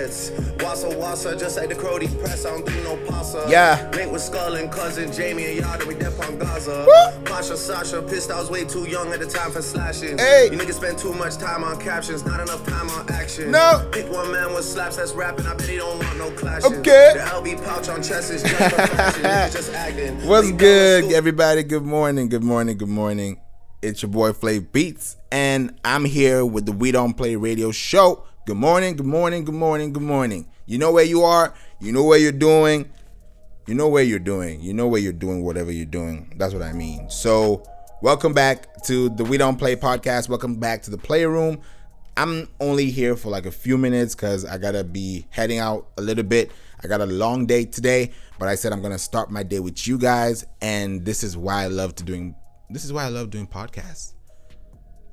threats. Wassa wassa, just like the Crody press. I don't do no pasta. Yeah. Link with Skull and cousin Jamie and Yada, we dep on Gaza. Woo. Pasha Sasha, pissed I was way too young at the time for slashing. Hey. You niggas spend too much time on captions, not enough time on action. No. Pick one man with slaps that's rapping, I bet he don't want no clashes. Okay. The LB pouch on chest is just. Just acting. What's good, everybody? Good morning, good morning, good morning. It's your boy Flav Beats, and I'm here with the We Don't Play Radio Show. Good morning, good morning, good morning, good morning. You know where you are, you know where you're doing, you know where you're doing, you know where you're doing whatever you're doing. That's what I mean. So, welcome back to the We Don't Play podcast. Welcome back to the Playroom. I'm only here for like a few minutes because I gotta be heading out a little bit. I got a long day today, but I said I'm gonna start my day with you guys, and this is why I love to doing. This is why I love doing podcasts.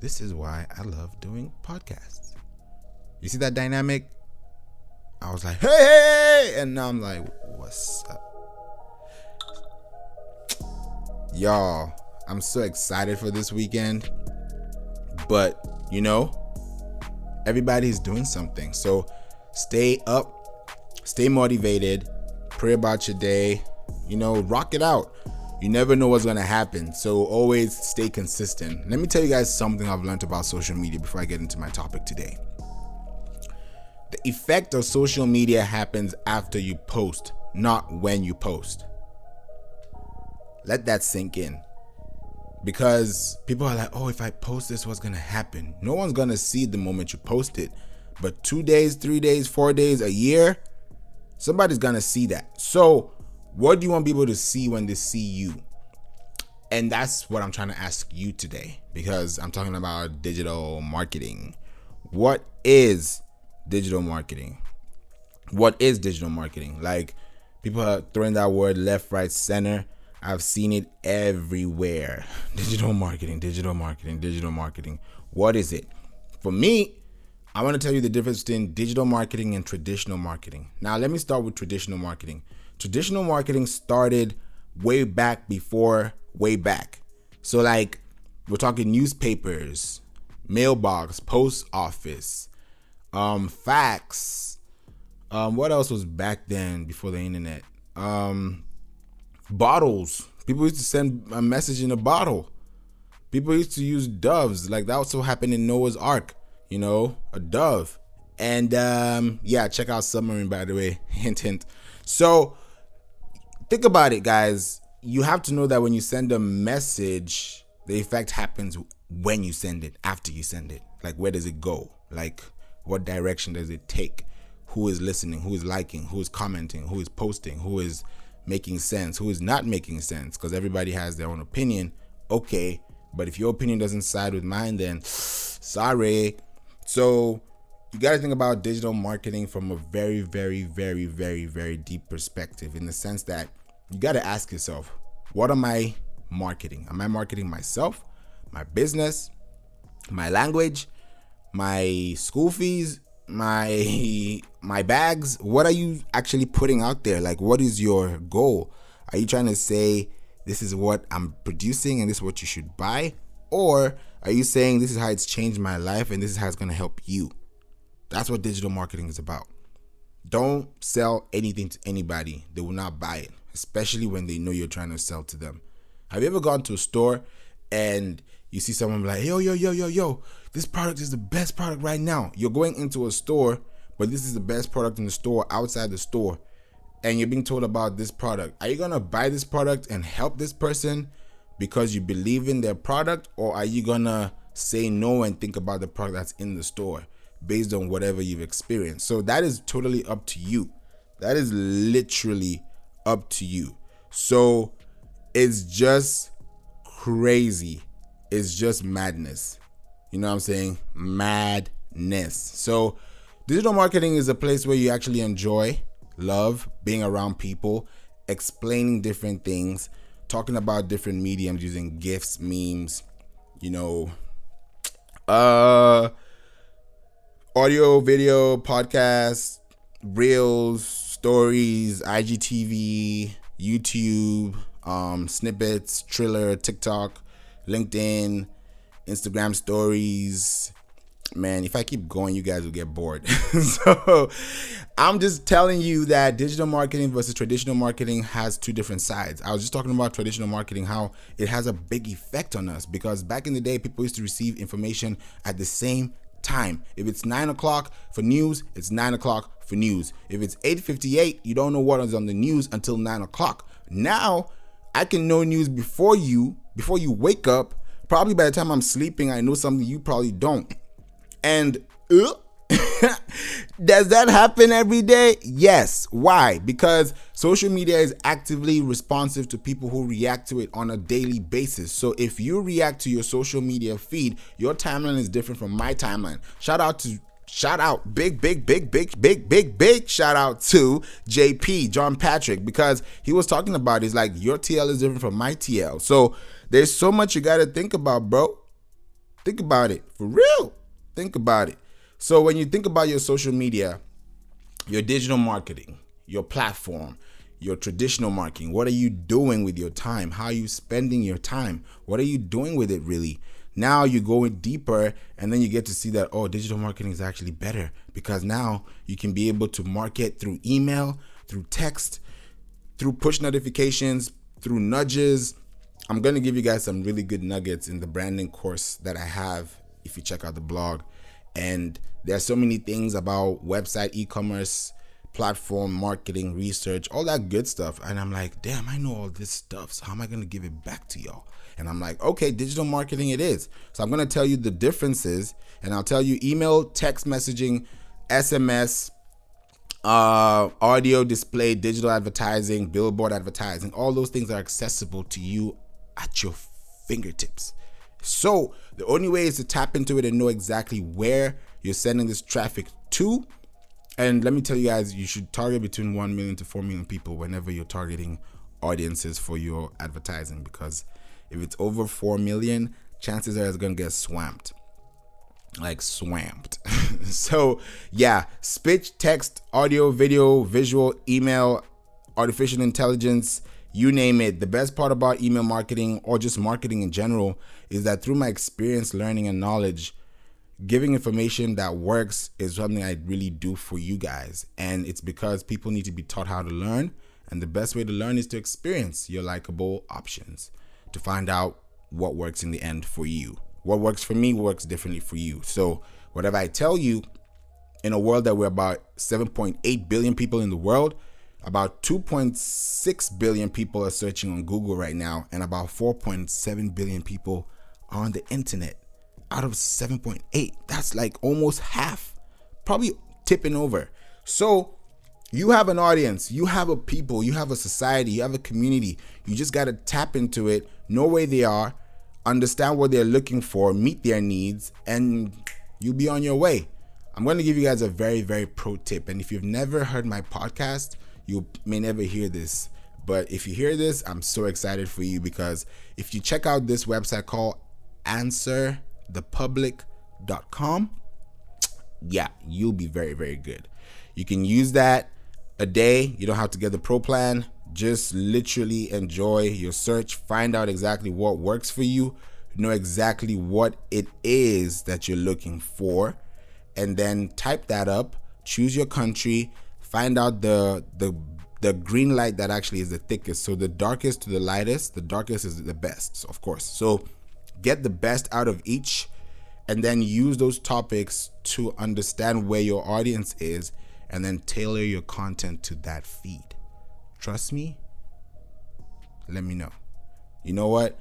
This is why I love doing podcasts. You see that dynamic? I was like, hey, hey, hey," and now I'm like, what's up? Y'all, I'm so excited for this weekend, but you know, everybody's doing something. So stay up, stay motivated, pray about your day, you know, rock it out. You never know what's gonna happen. So always stay consistent. Let me tell you guys something I've learned about social media before I get into my topic today. The effect of social media happens after you post, not when you post. Let that sink in because people are like, oh, if I post this, what's gonna happen? No one's gonna see the moment you post it, but two days, three days, four days, a year, somebody's gonna see that. So, what do you want people to see when they see you? And that's what I'm trying to ask you today because I'm talking about digital marketing. What is digital marketing? What is digital marketing? Like, people are throwing that word left, right, center. I've seen it everywhere. Digital marketing, digital marketing, digital marketing. What is it? For me, I want to tell you the difference between digital marketing and traditional marketing. Now, let me start with traditional marketing. Traditional marketing started way back before way back. So, like, we're talking newspapers, mailbox, post office, um, facts. Um, what else was back then before the internet? Um, bottles. People used to send a message in a bottle. People used to use doves. Like that also happened in Noah's Ark, you know, a dove. And um, yeah, check out Submarine by the way. hint hint. So think about it, guys. You have to know that when you send a message, the effect happens when you send it, after you send it. Like where does it go? Like what direction does it take? Who is listening? Who is liking? Who is commenting? Who is posting? Who is making sense, who is not making sense, because everybody has their own opinion. Okay, but if your opinion doesn't side with mine, then sorry. So you got to think about digital marketing from a very, very, very, very, very deep perspective in the sense that you got to ask yourself, what am I marketing? Am I marketing myself, my business, my language, my school fees, my my bags what are you actually putting out there? Like what is your goal? Are you trying to say this is what i'm producing and this is what you should buy? Or are you saying this is how it's changed my life and this is how it's going to help you? That's what digital marketing is about. Don't sell anything to anybody. They will not buy it especially when they know you're trying to sell to them. Have you ever gone to a store and you see someone like, yo, yo, yo, yo, yo, this product is the best product right now. You're going into a store, but this is the best product in the store outside the store. And you're being told about this product. Are you to buy this product and help this person because you believe in their product? Or are you to say no and think about the product that's in the store based on whatever you've experienced? So that is totally up to you. That is literally up to you. So it's just crazy it's just madness. You know what I'm saying? Madness. So, digital marketing is a place where you actually enjoy, love being around people, explaining different things, talking about different mediums using gifs, memes, you know, uh audio, video, podcast, reels, stories, IGTV, YouTube, um, snippets, Triller, TikTok, LinkedIn, Instagram stories. Man, if I keep going, you guys will get bored. so I'm just telling you that digital marketing versus traditional marketing has two different sides. I was just talking about traditional marketing, how it has a big effect on us because back in the day, people used to receive information at the same time. If it's nine o'clock for news, it's nine o'clock for news. If it's 8:58, you don't know what is on the news until nine o'clock. Now, I can know news before you, before you wake up. Probably by the time I'm sleeping, I know something you probably don't. And uh, does that happen every day? Yes. Why? Because social media is actively responsive to people who react to it on a daily basis. So if you react to your social media feed, your timeline is different from my timeline. Shout out to shout out big big big big big big big shout out to jp john patrick because he was talking about he's like your tl is different from my tl so there's so much you got to think about bro think about it for real think about it so when you think about your social media, your digital marketing, your platform, your traditional marketing, what are you doing with your time? How are you spending your time? What are you doing with it really? Now you go in deeper and then you get to see that oh, digital marketing is actually better because now you can be able to market through email, through text, through push notifications, through nudges. I'm going to give you guys some really good nuggets in the branding course that I have if you check out the blog. And there's so many things about website, e-commerce, platform marketing, research, all that good stuff. And I'm like, damn, I know all this stuff. So how am I gonna give it back to y'all? And I'm like, okay, digital marketing it is. So I'm gonna tell you the differences, and I'll tell you email, text messaging, SMS, uh, audio display, digital advertising, billboard advertising, all those things are accessible to you at your fingertips. So the only way is to tap into it and know exactly where you're sending this traffic to. And let me tell you guys, you should target between 1 million to 4 million people whenever you're targeting audiences for your advertising because if it's over 4 million, chances are it's going to get swamped. Like swamped. so, yeah, speech, text, audio, video, visual, email, artificial intelligence, you name it. The best part about email marketing or just marketing in general is that through my experience, learning, and knowledge, giving information that works is something I really do for you guys. And it's because people need to be taught how to learn. And the best way to learn is to experience your likable options to find out what works in the end for you. What works for me works differently for you. So, whatever I tell you, in a world that we're about 7.8 billion people in the world, about 2.6 billion people are searching on Google right now, and about 4.7 billion people are on the internet out of 7.8. That's like almost half, probably tipping over. So, you have an audience, you have a people, you have a society, you have a community. You just got to tap into it, know where they are, understand what they're looking for, meet their needs, and you'll be on your way. I'm going to give you guys a very, very pro tip. And if you've never heard my podcast, you may never hear this. But if you hear this, I'm so excited for you because if you check out this website called answerthepublic.com, yeah, you'll be very, very good. You can use that a day. You don't have to get the pro plan. Just literally enjoy your search, find out exactly what works for you, know exactly what it is that you're looking for, and then type that up, choose your country, find out the the the green light that actually is the thickest. So the darkest to the lightest, the darkest is the best, of course. So get the best out of each and then use those topics to understand where your audience is and then tailor your content to that feed. Trust me? Let me know. You know what?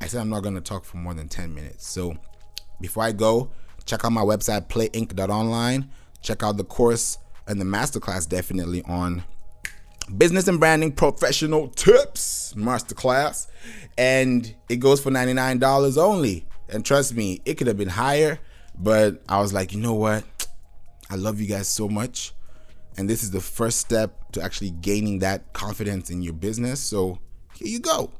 I said I'm not going to talk for more than 10 minutes. So before I go, check out my website playinc.online. Check out the course and the masterclass definitely on business and branding professional tips masterclass and it goes for $99 only. And trust me it could have been higher but i was like you know what? I love you guys so much. And this is the first step to actually gaining that confidence in your business. So here you go.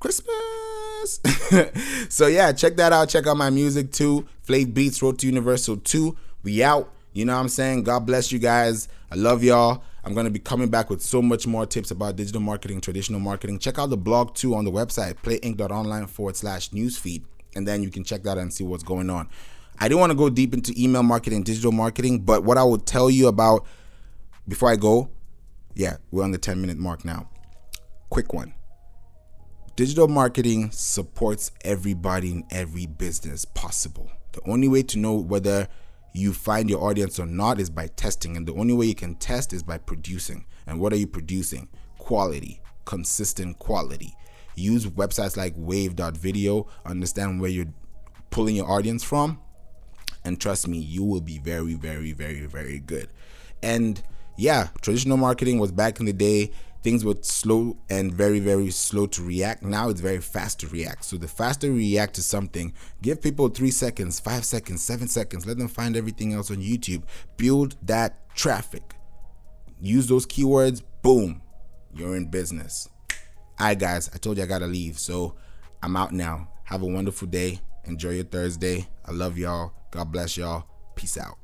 Christmas! So yeah check that out. Check out my music too. Flav beats road to universal 2 we out. You know what I'm saying? God bless you guys. I love y'all. I'm going to be coming back with so much more tips about digital marketing, traditional marketing. Check out the blog too on the website, playinc.online forward slash newsfeed. And then you can check that and see what's going on. I didn't want to go deep into email marketing, digital marketing, but what I would tell you about before I go, yeah, we're on the 10 minute mark now. Quick one. Digital marketing supports everybody in every business possible. The only way to know whether you find your audience or not is by testing. And the only way you can test is by producing. And what are you producing? Quality, consistent quality. Use websites like wave.video, understand where you're pulling your audience from. And trust me, you will be very, very, very, very good. And yeah, traditional marketing was back in the day things were slow and very very slow to react. Now it's very fast to react. So the faster you react to something give people three seconds five seconds seven seconds let them find everything else on youtube build that traffic. Use those keywords boom you're in business. All right guys i told you i gotta leave so i'm out now. Have a wonderful day. Enjoy your thursday. I love y'all. God bless y'all. Peace out